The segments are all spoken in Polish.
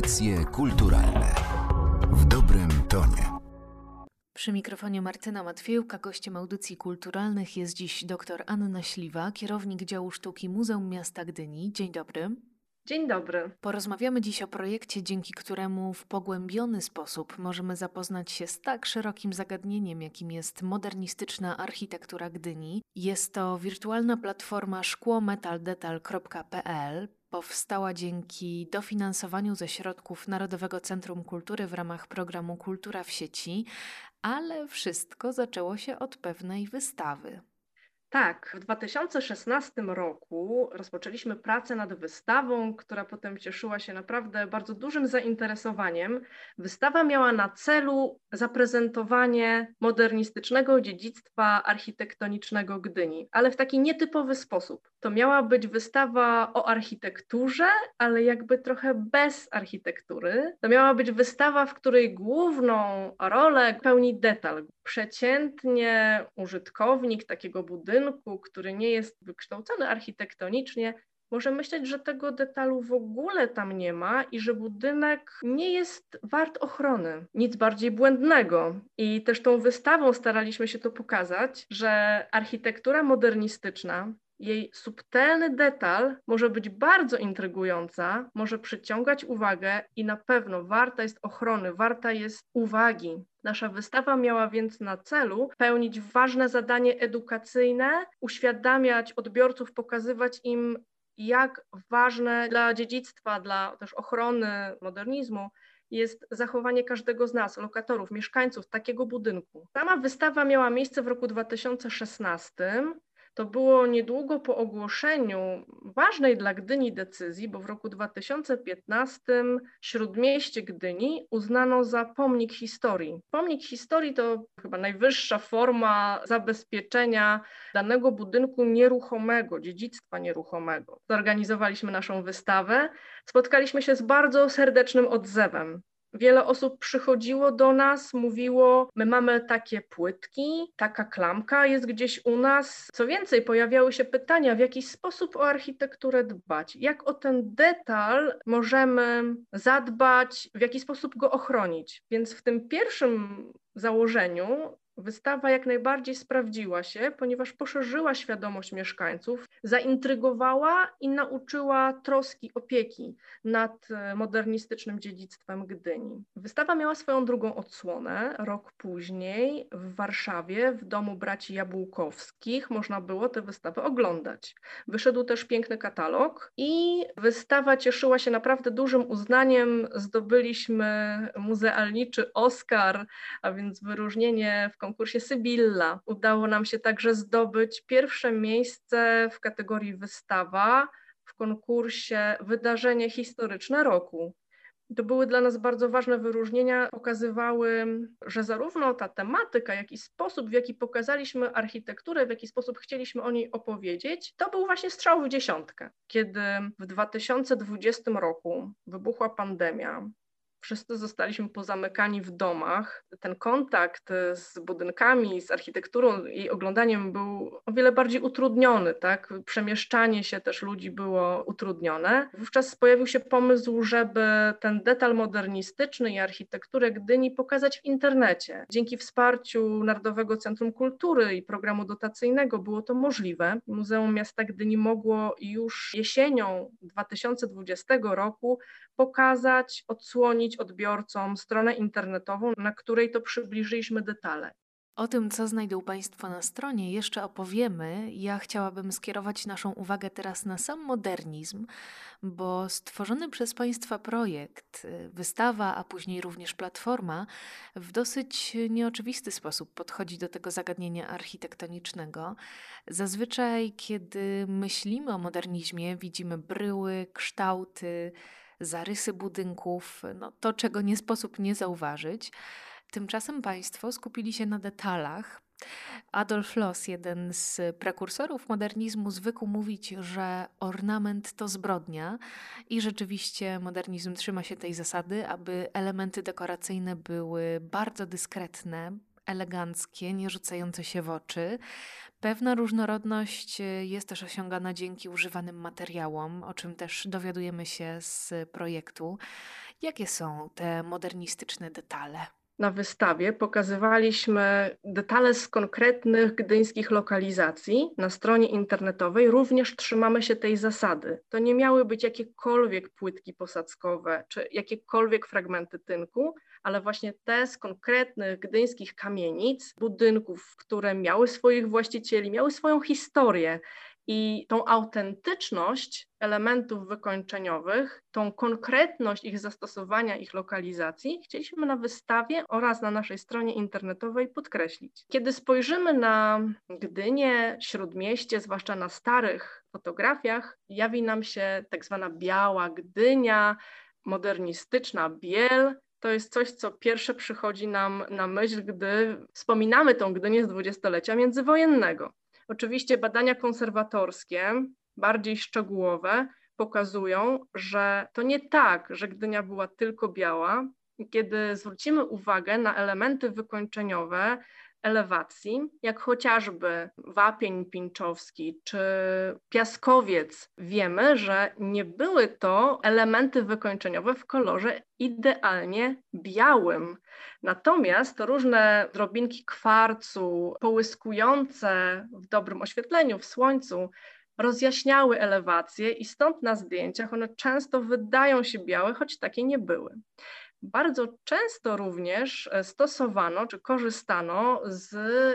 Audycje kulturalne w dobrym tonie. Przy mikrofonie Martyna Matwiejuka, gościem audycji kulturalnych jest dziś dr Anna Śliwa, kierownik działu sztuki Muzeum Miasta Gdyni. Dzień dobry. Dzień dobry. Porozmawiamy dziś o projekcie, dzięki któremu w pogłębiony sposób możemy zapoznać się z tak szerokim zagadnieniem, jakim jest modernistyczna architektura Gdyni. Jest to wirtualna platforma szkłometaldetal.pl. Powstała dzięki dofinansowaniu ze środków Narodowego Centrum Kultury w ramach programu Kultura w sieci, ale wszystko zaczęło się od pewnej wystawy. Tak, w 2016 roku rozpoczęliśmy pracę nad wystawą, która potem cieszyła się naprawdę bardzo dużym zainteresowaniem. Wystawa miała na celu zaprezentowanie modernistycznego dziedzictwa architektonicznego Gdyni, ale w taki nietypowy sposób. To miała być wystawa o architekturze, ale jakby trochę bez architektury. To miała być wystawa, w której główną rolę pełni detal. Przeciętnie użytkownik takiego budynku, który nie jest wykształcony architektonicznie, może myśleć, że tego detalu w ogóle tam nie ma i że budynek nie jest wart ochrony. Nic bardziej błędnego. I też tą wystawą staraliśmy się to pokazać, że architektura modernistyczna jej subtelny detal może być bardzo intrygująca, może przyciągać uwagę i na pewno warta jest ochrony, warta jest uwagi. Nasza wystawa miała więc na celu pełnić ważne zadanie edukacyjne, uświadamiać odbiorców, pokazywać im, jak ważne dla dziedzictwa, dla też ochrony modernizmu jest zachowanie każdego z nas, lokatorów, mieszkańców takiego budynku. Sama wystawa miała miejsce w roku 2016 to było niedługo po ogłoszeniu ważnej dla Gdyni decyzji, bo w roku 2015 śródmieście Gdyni uznano za pomnik historii. Pomnik historii to chyba najwyższa forma zabezpieczenia danego budynku nieruchomego, dziedzictwa nieruchomego. Zorganizowaliśmy naszą wystawę, spotkaliśmy się z bardzo serdecznym odzewem. Wiele osób przychodziło do nas, mówiło: My mamy takie płytki, taka klamka jest gdzieś u nas. Co więcej, pojawiały się pytania, w jaki sposób o architekturę dbać, jak o ten detal możemy zadbać, w jaki sposób go ochronić. Więc w tym pierwszym założeniu Wystawa jak najbardziej sprawdziła się, ponieważ poszerzyła świadomość mieszkańców, zaintrygowała i nauczyła troski, opieki nad e, modernistycznym dziedzictwem Gdyni. Wystawa miała swoją drugą odsłonę. Rok później w Warszawie, w domu braci Jabłkowskich, można było tę wystawę oglądać. Wyszedł też piękny katalog i wystawa cieszyła się naprawdę dużym uznaniem. Zdobyliśmy muzealniczy Oscar, a więc wyróżnienie w konkursie Sybilla. Udało nam się także zdobyć pierwsze miejsce w kategorii wystawa w konkursie Wydarzenie historyczne roku. To były dla nas bardzo ważne wyróżnienia, pokazywały, że zarówno ta tematyka, jak i sposób, w jaki pokazaliśmy architekturę, w jaki sposób chcieliśmy o niej opowiedzieć, to był właśnie strzał w dziesiątkę. Kiedy w 2020 roku wybuchła pandemia, wszyscy zostaliśmy pozamykani w domach. Ten kontakt z budynkami, z architekturą i oglądaniem był o wiele bardziej utrudniony, tak? Przemieszczanie się też ludzi było utrudnione. Wówczas pojawił się pomysł, żeby ten detal modernistyczny i architekturę Gdyni pokazać w internecie. Dzięki wsparciu Narodowego Centrum Kultury i programu dotacyjnego było to możliwe. Muzeum Miasta Gdyni mogło już jesienią 2020 roku pokazać, odsłonić odbiorcom stronę internetową, na której to przybliżyliśmy detale. O tym, co znajdą Państwo na stronie, jeszcze opowiemy. Ja chciałabym skierować naszą uwagę teraz na sam modernizm, bo stworzony przez Państwa projekt, y, wystawa, a później również platforma, w dosyć nieoczywisty sposób podchodzi do tego zagadnienia architektonicznego. Zazwyczaj, kiedy myślimy o modernizmie, widzimy bryły, kształty, zarysy budynków, no to czego nie sposób nie zauważyć. Tymczasem Państwo skupili się na detalach. Adolf Loss, jeden z prekursorów modernizmu, zwykł mówić, że ornament to zbrodnia i rzeczywiście modernizm trzyma się tej zasady, aby elementy dekoracyjne były bardzo dyskretne, eleganckie, nie rzucające się w oczy. Pewna różnorodność y, jest też osiągana dzięki używanym materiałom, o czym też dowiadujemy się z projektu. Jakie są te modernistyczne detale? na wystawie pokazywaliśmy detale z konkretnych gdyńskich lokalizacji. Na stronie internetowej również trzymamy się tej zasady. To nie miały być jakiekolwiek płytki posadzkowe czy jakiekolwiek fragmenty tynku, ale właśnie te z konkretnych gdyńskich kamienic, budynków, które miały swoich właścicieli, miały swoją historię. I tą autentyczność elementów wykończeniowych, tą konkretność ich zastosowania, ich lokalizacji chcieliśmy na wystawie oraz na naszej stronie internetowej podkreślić. Kiedy spojrzymy na Gdynię, Śródmieście, zwłaszcza na starych fotografiach, jawi nam się tak zwana biała Gdynia, modernistyczna biel, to jest coś, co pierwsze przychodzi nam na myśl, gdy wspominamy tą Gdynię z dwudziestolecia międzywojennego. Oczywiście badania konserwatorskie, bardziej szczegółowe, pokazują, że to nie tak, że Gdynia była tylko biała. Kiedy zwrócimy uwagę na elementy wykończeniowe, elewacji, jak chociażby wapień pinczowski czy piaskowiec, wiemy, że nie były to elementy wykończeniowe w kolorze idealnie białym. Natomiast różne drobinki kwarcu połyskujące w dobrym oświetleniu, w słońcu, rozjaśniały elewację i stąd na zdjęciach one często wydają się białe, choć takie nie były. Bardzo często również e, stosowano czy korzystano z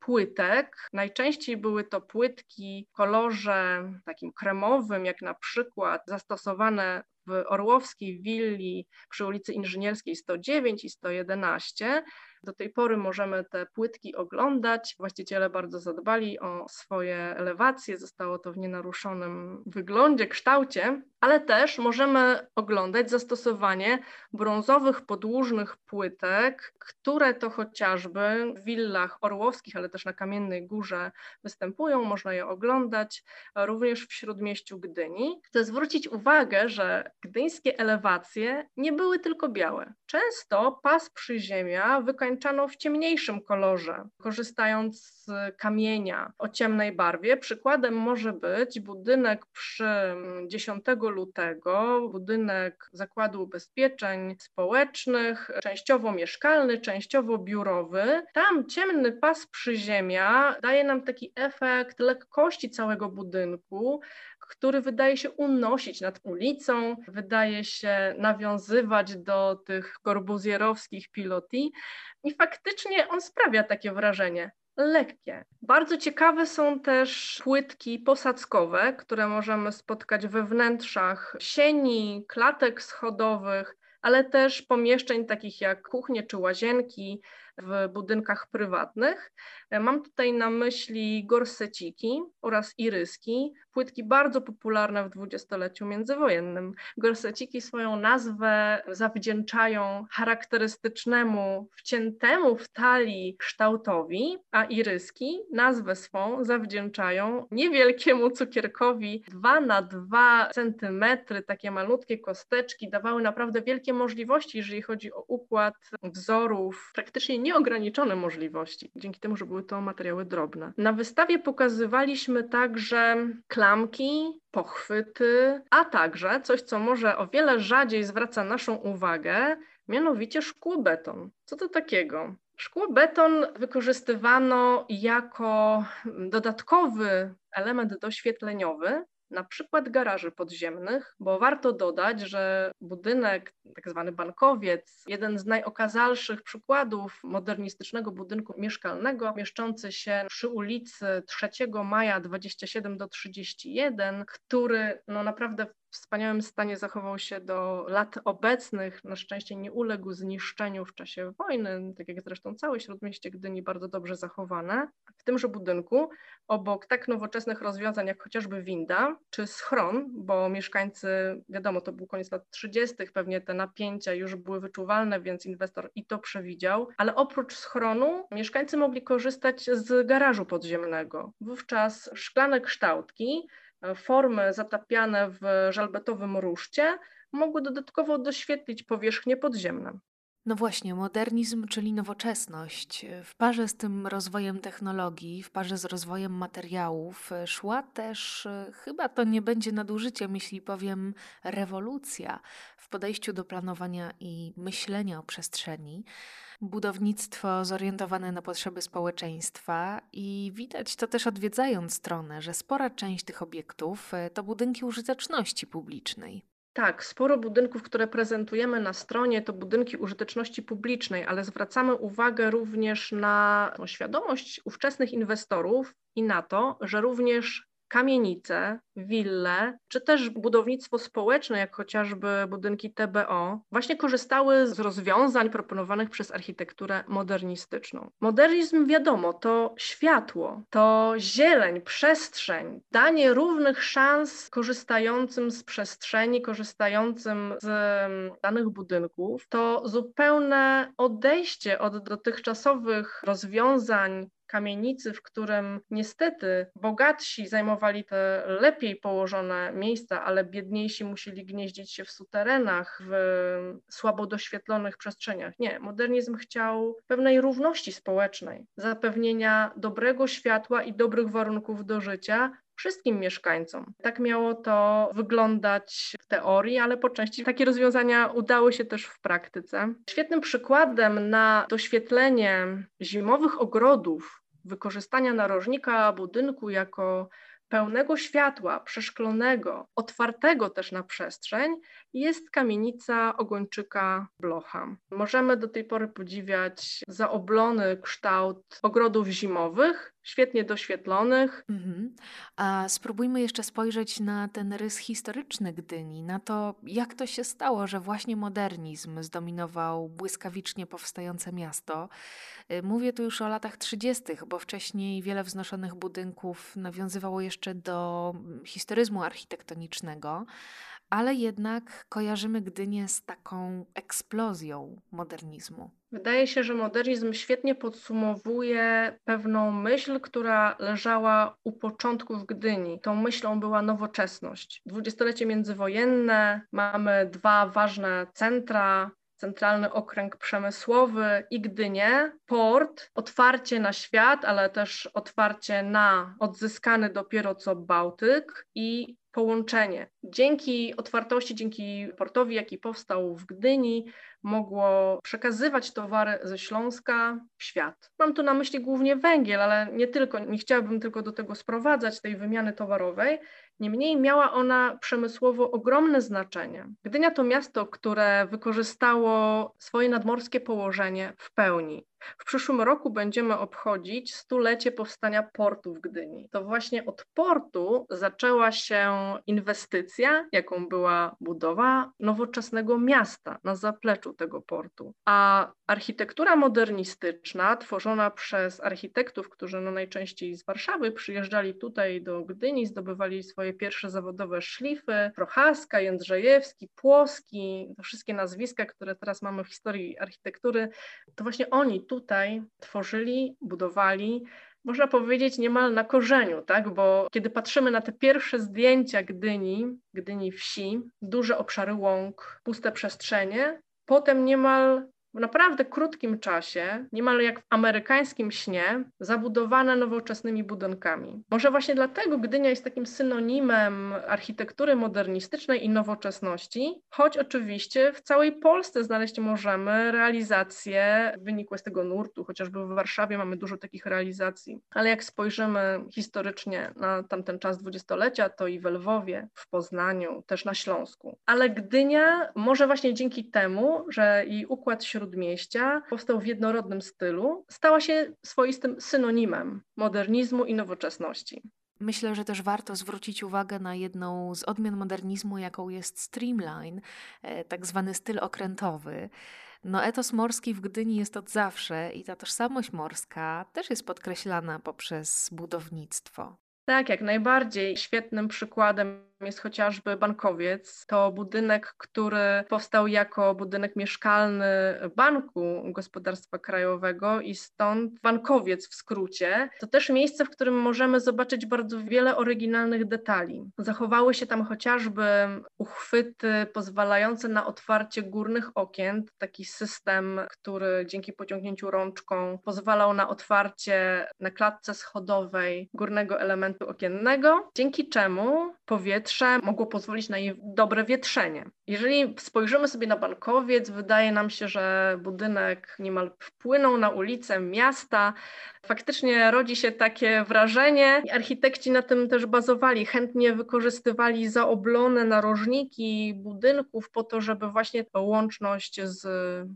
płytek. Najczęściej były to płytki w kolorze takim kremowym, jak na przykład zastosowane w Orłowskiej willi przy ulicy Inżynierskiej 109 i 111. Do tej pory możemy te płytki oglądać. Właściciele bardzo zadbali o swoje elewacje, zostało to w nienaruszonym wyglądzie, kształcie, ale też możemy oglądać zastosowanie brązowych podłużnych płytek, które to chociażby w willach orłowskich, ale też na Kamiennej Górze występują, można je oglądać, również w śródmieściu Gdyni. Chcę zwrócić uwagę, że gdyńskie elewacje nie były tylko białe. Często pas przyziemia wykańczano w ciemniejszym kolorze, korzystając z kamienia o ciemnej barwie. Przykładem może być budynek przy 10 lutego, budynek Zakładu Ubezpieczeń Społecznych, częściowo mieszkalny, częściowo biurowy. Tam ciemny pas przyziemia daje nam taki efekt lekkości całego budynku, który wydaje się unosić nad ulicą, wydaje się nawiązywać do tych korbuzjerowskich piloti i faktycznie on sprawia takie wrażenie lekkie. Bardzo ciekawe są też płytki posadzkowe, które możemy spotkać we wnętrzach sieni, klatek schodowych, ale też pomieszczeń takich jak kuchnie czy łazienki, w budynkach prywatnych. E, mam tutaj na myśli gorseciki oraz iryski, płytki bardzo popularne w dwudziestoleciu międzywojennym. Gorseciki swoją nazwę zawdzięczają charakterystycznemu, wciętemu w talii kształtowi, a iryski nazwę swą zawdzięczają niewielkiemu cukierkowi 2 na 2 centymetry, takie malutkie kosteczki dawały naprawdę wielkie możliwości, jeżeli chodzi o układ wzorów, praktycznie nieograniczone możliwości, dzięki temu, że były to materiały drobne. Na wystawie pokazywaliśmy także klamki, pochwyty, a także coś, co może o wiele rzadziej zwraca naszą uwagę, mianowicie szkło beton. Co to takiego? Szkło beton wykorzystywano jako dodatkowy element doświetleniowy na przykład garaży podziemnych, bo warto dodać, że budynek, tak zwany bankowiec, jeden z najokazalszych przykładów modernistycznego budynku mieszkalnego, mieszczący się przy ulicy 3 Maja 27 do 31, który no naprawdę wspaniałym stanie zachował się do lat obecnych. Na szczęście nie uległ zniszczeniu w czasie wojny, tak jak zresztą całe śródmieście Gdyni bardzo dobrze zachowane. W tymże budynku, obok tak nowoczesnych rozwiązań jak chociażby winda czy schron, bo mieszkańcy, wiadomo, to był koniec lat 30., pewnie te napięcia już były wyczuwalne, więc inwestor i to przewidział, ale oprócz schronu mieszkańcy mogli korzystać z garażu podziemnego. Wówczas szklane kształtki, formy zatapiane w żalbetowym ruszcie mogły dodatkowo doświetlić powierzchnie podziemne. No właśnie, modernizm, czyli nowoczesność. W parze z tym rozwojem technologii, w parze z rozwojem materiałów, szła też, e, chyba to nie będzie nadużyciem, jeśli powiem, rewolucja w podejściu do planowania i myślenia o przestrzeni. Budownictwo zorientowane na potrzeby społeczeństwa, i widać to też odwiedzając stronę, że spora część tych obiektów e, to budynki użyteczności publicznej. Tak, sporo budynków, które prezentujemy na stronie, to budynki użyteczności publicznej, ale zwracamy uwagę również na świadomość ówczesnych inwestorów i na to, że również kamienice, wille, czy też budownictwo społeczne, jak chociażby budynki TBO, właśnie korzystały z rozwiązań proponowanych przez architekturę modernistyczną. Modernizm, wiadomo, to światło, to zieleń, przestrzeń, danie równych szans korzystającym z przestrzeni, korzystającym z danych budynków, to zupełne odejście od dotychczasowych rozwiązań kamienicy, w którym niestety bogatsi zajmowali te lepiej położone miejsca, ale biedniejsi musieli gnieździć się w suterenach, w słabo doświetlonych przestrzeniach. Nie, modernizm chciał pewnej równości społecznej, zapewnienia dobrego światła i dobrych warunków do życia wszystkim mieszkańcom. Tak miało to wyglądać w teorii, ale po części takie rozwiązania udały się też w praktyce. Świetnym przykładem na doświetlenie zimowych ogrodów, wykorzystania narożnika budynku jako pełnego światła, przeszklonego, otwartego też na przestrzeń, jest kamienica Ogończyka Blocha. Możemy do tej pory podziwiać zaoblony kształt ogrodów zimowych, świetnie doświetlonych. Mhm. A spróbujmy jeszcze spojrzeć na ten rys historyczny Gdyni, na to, jak to się stało, że właśnie modernizm zdominował błyskawicznie powstające miasto. Y, mówię tu już o latach 30., bo wcześniej wiele wznoszonych budynków nawiązywało jeszcze do mm, historyzmu architektonicznego ale jednak kojarzymy Gdynię z taką eksplozją modernizmu. Wydaje się, że modernizm świetnie podsumowuje pewną myśl, która leżała u początków Gdyni. Tą myślą była nowoczesność. Dwudziestolecie międzywojenne, mamy dwa ważne centra, Centralny Okręg Przemysłowy i Gdynię, port, otwarcie na świat, ale też otwarcie na odzyskany dopiero co Bałtyk i połączenie. Dzięki otwartości, dzięki portowi, jaki powstał w Gdyni, mogło przekazywać towary ze Śląska w świat. Mam tu na myśli głównie węgiel, ale nie tylko, nie chciałabym tylko do tego sprowadzać tej wymiany towarowej. Niemniej miała ona przemysłowo ogromne znaczenie. Gdynia to miasto, które wykorzystało swoje nadmorskie położenie w pełni. W przyszłym roku będziemy obchodzić stulecie powstania portu w Gdyni. To właśnie od portu zaczęła się inwestycja, jaką była budowa nowoczesnego miasta na zapleczu tego portu. A architektura modernistyczna, tworzona przez architektów, którzy no najczęściej z Warszawy przyjeżdżali tutaj do Gdyni, zdobywali swoje pierwsze zawodowe szlify, Prochaska, Jędrzejewski, Płoski, to wszystkie nazwiska, które teraz mamy w historii architektury, to właśnie oni tutaj tworzyli, budowali, można powiedzieć niemal na korzeniu, tak? bo kiedy patrzymy na te pierwsze zdjęcia Gdyni, Gdyni wsi, duże obszary łąk, puste przestrzenie, potem niemal w naprawdę krótkim czasie, niemal jak w amerykańskim śnie, zabudowane nowoczesnymi budynkami. Może właśnie dlatego Gdynia jest takim synonimem architektury modernistycznej i nowoczesności, choć oczywiście w całej Polsce znaleźć możemy realizacje wynikłe z tego nurtu, chociażby w Warszawie mamy dużo takich realizacji, ale jak spojrzymy historycznie na tamten czas dwudziestolecia, to i w Lwowie, w Poznaniu, też na Śląsku. Ale Gdynia może właśnie dzięki temu, że jej układ śród śródmieścia powstał w jednorodnym stylu, stała się swoistym synonimem modernizmu i nowoczesności. Myślę, że też warto zwrócić uwagę na jedną z odmian modernizmu, jaką jest streamline, e, tak zwany styl okrętowy. No, etos morski w Gdyni jest od zawsze i ta tożsamość morska też jest podkreślana poprzez budownictwo. Tak, jak najbardziej. Świetnym przykładem jest chociażby bankowiec. To budynek, który powstał jako budynek mieszkalny Banku Gospodarstwa Krajowego i stąd bankowiec w skrócie. To też miejsce, w którym możemy zobaczyć bardzo wiele oryginalnych detali. Zachowały się tam chociażby uchwyty pozwalające na otwarcie górnych okien, taki system, który dzięki pociągnięciu rączką pozwalał na otwarcie na klatce schodowej górnego elementu okiennego, dzięki czemu powietrze mogło pozwolić na jej dobre wietrzenie. Jeżeli spojrzymy sobie na bankowiec, wydaje nam się, że budynek niemal wpłynął na ulicę miasta. Faktycznie rodzi się takie wrażenie, i architekci na tym też bazowali, chętnie wykorzystywali zaoblone narożniki budynków po to, żeby właśnie łączność z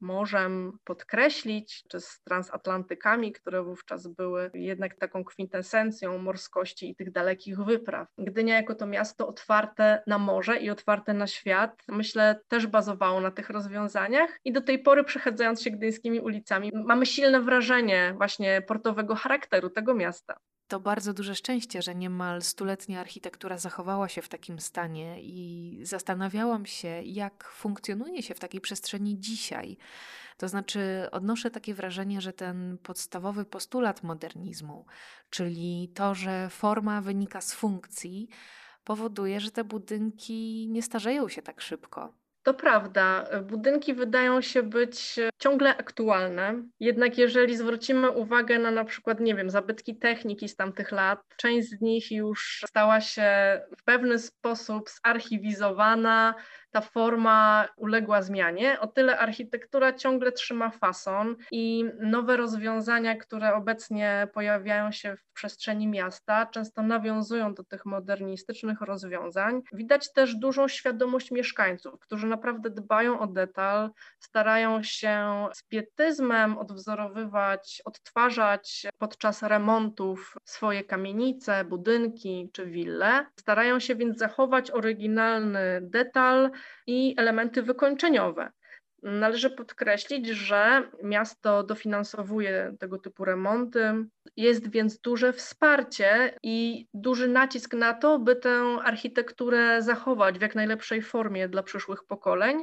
morzem podkreślić, czy z transatlantykami, które wówczas były jednak taką kwintesencją morskości i tych dalekich wypraw. Gdynia jako to miasto otwarte na morze i otwarte na świat, myślę, też bazowało na tych rozwiązaniach i do tej pory przechadzając się gdyńskimi ulicami, mamy silne wrażenie właśnie portowego charakteru tego miasta. To bardzo duże szczęście, że niemal stuletnia architektura zachowała się w takim stanie i zastanawiałam się, jak funkcjonuje się w takiej przestrzeni dzisiaj. To znaczy, odnoszę takie wrażenie, że ten podstawowy postulat modernizmu, czyli to, że forma wynika z funkcji, powoduje, że te budynki nie starzeją się tak szybko. To prawda, budynki wydają się być ciągle aktualne, jednak jeżeli zwrócimy uwagę na na przykład, nie wiem, zabytki techniki z tamtych lat, część z nich już stała się w pewny sposób zarchiwizowana, ta forma uległa zmianie. O tyle architektura ciągle trzyma fason i nowe rozwiązania, które obecnie pojawiają się w przestrzeni miasta, często nawiązują do tych modernistycznych rozwiązań. Widać też dużą świadomość mieszkańców, którzy naprawdę dbają o detal, starają się z pietyzmem odwzorowywać, odtwarzać podczas remontów swoje kamienice, budynki czy wille. Starają się więc zachować oryginalny detal, i elementy wykończeniowe. Należy podkreślić, że miasto dofinansowuje tego typu remonty. Jest więc duże wsparcie i duży nacisk na to, by tę architekturę zachować w jak najlepszej formie dla przyszłych pokoleń.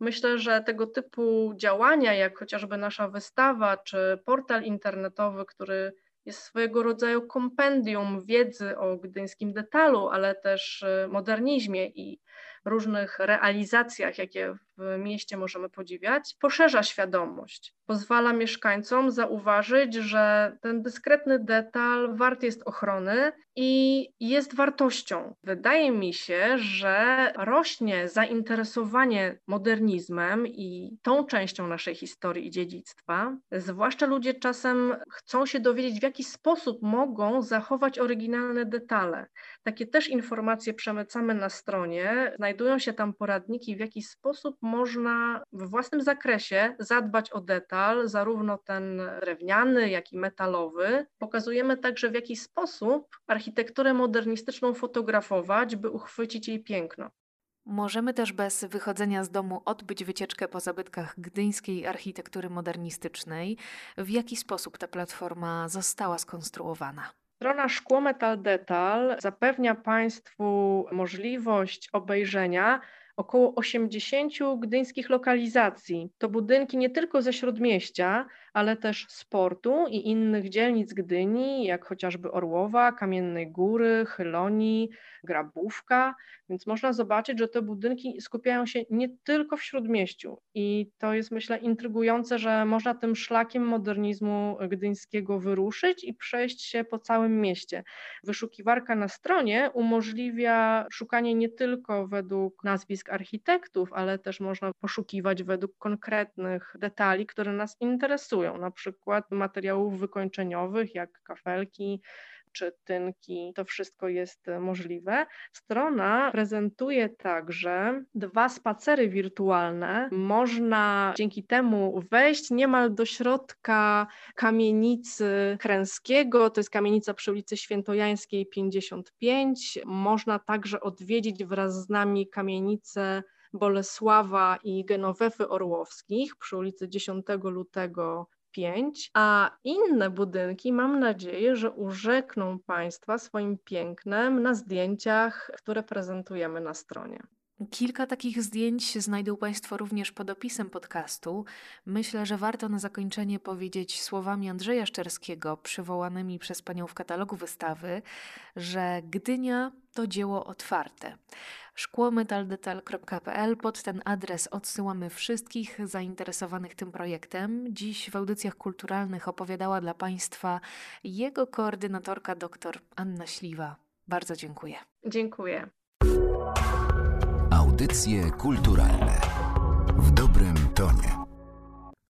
Myślę, że tego typu działania, jak chociażby nasza wystawa czy portal internetowy, który jest swojego rodzaju kompendium wiedzy o gdyńskim detalu, ale też modernizmie i różnych realizacjach, jakie w mieście możemy podziwiać, poszerza świadomość. Pozwala mieszkańcom zauważyć, że ten dyskretny detal wart jest ochrony i jest wartością. Wydaje mi się, że rośnie zainteresowanie modernizmem i tą częścią naszej historii i dziedzictwa. Zwłaszcza ludzie czasem chcą się dowiedzieć, w jaki sposób mogą zachować oryginalne detale. Takie też informacje przemycamy na stronie. Znajdują się tam poradniki, w jaki sposób można w własnym zakresie zadbać o detal, zarówno ten drewniany, jak i metalowy. Pokazujemy także, w jaki sposób architekturę modernistyczną fotografować, by uchwycić jej piękno. Możemy też bez wychodzenia z domu odbyć wycieczkę po zabytkach gdyńskiej architektury modernistycznej. W jaki sposób ta platforma została skonstruowana? Strona Szkło Metal Detal zapewnia Państwu możliwość obejrzenia około 80 gdyńskich lokalizacji. To budynki nie tylko ze śródmieścia, ale też sportu i innych dzielnic Gdyni, jak chociażby Orłowa, Kamiennej Góry, Chylonii, Grabówka, więc można zobaczyć, że te budynki skupiają się nie tylko w Śródmieściu. I to jest myślę intrygujące, że można tym szlakiem modernizmu gdyńskiego wyruszyć i przejść się po całym mieście. Wyszukiwarka na stronie umożliwia szukanie nie tylko według nazwisk architektów, ale też można poszukiwać według konkretnych detali, które nas interesują, na przykład materiałów wykończeniowych jak kafelki, czy tynki, to wszystko jest możliwe. Strona prezentuje także dwa spacery wirtualne. Można dzięki temu wejść niemal do środka kamienicy Kręskiego, to jest kamienica przy ulicy Świętojańskiej 55. Można także odwiedzić wraz z nami kamienicę Bolesława i Genowefy Orłowskich przy ulicy 10 lutego pięć, a inne budynki mam nadzieję, że urzekną Państwa swoim pięknem na zdjęciach, które prezentujemy na stronie. Kilka takich zdjęć znajdą Państwo również pod opisem podcastu. Myślę, że warto na zakończenie powiedzieć słowami Andrzeja Szczerskiego, przywołanymi przez Panią w katalogu wystawy, że Gdynia to dzieło otwarte. Szkłometaldetal.pl Pod ten adres odsyłamy wszystkich zainteresowanych tym projektem. Dziś w audycjach kulturalnych opowiadała dla Państwa jego koordynatorka dr Anna Śliwa. Bardzo dziękuję. Dziękuję. Audycje kulturalne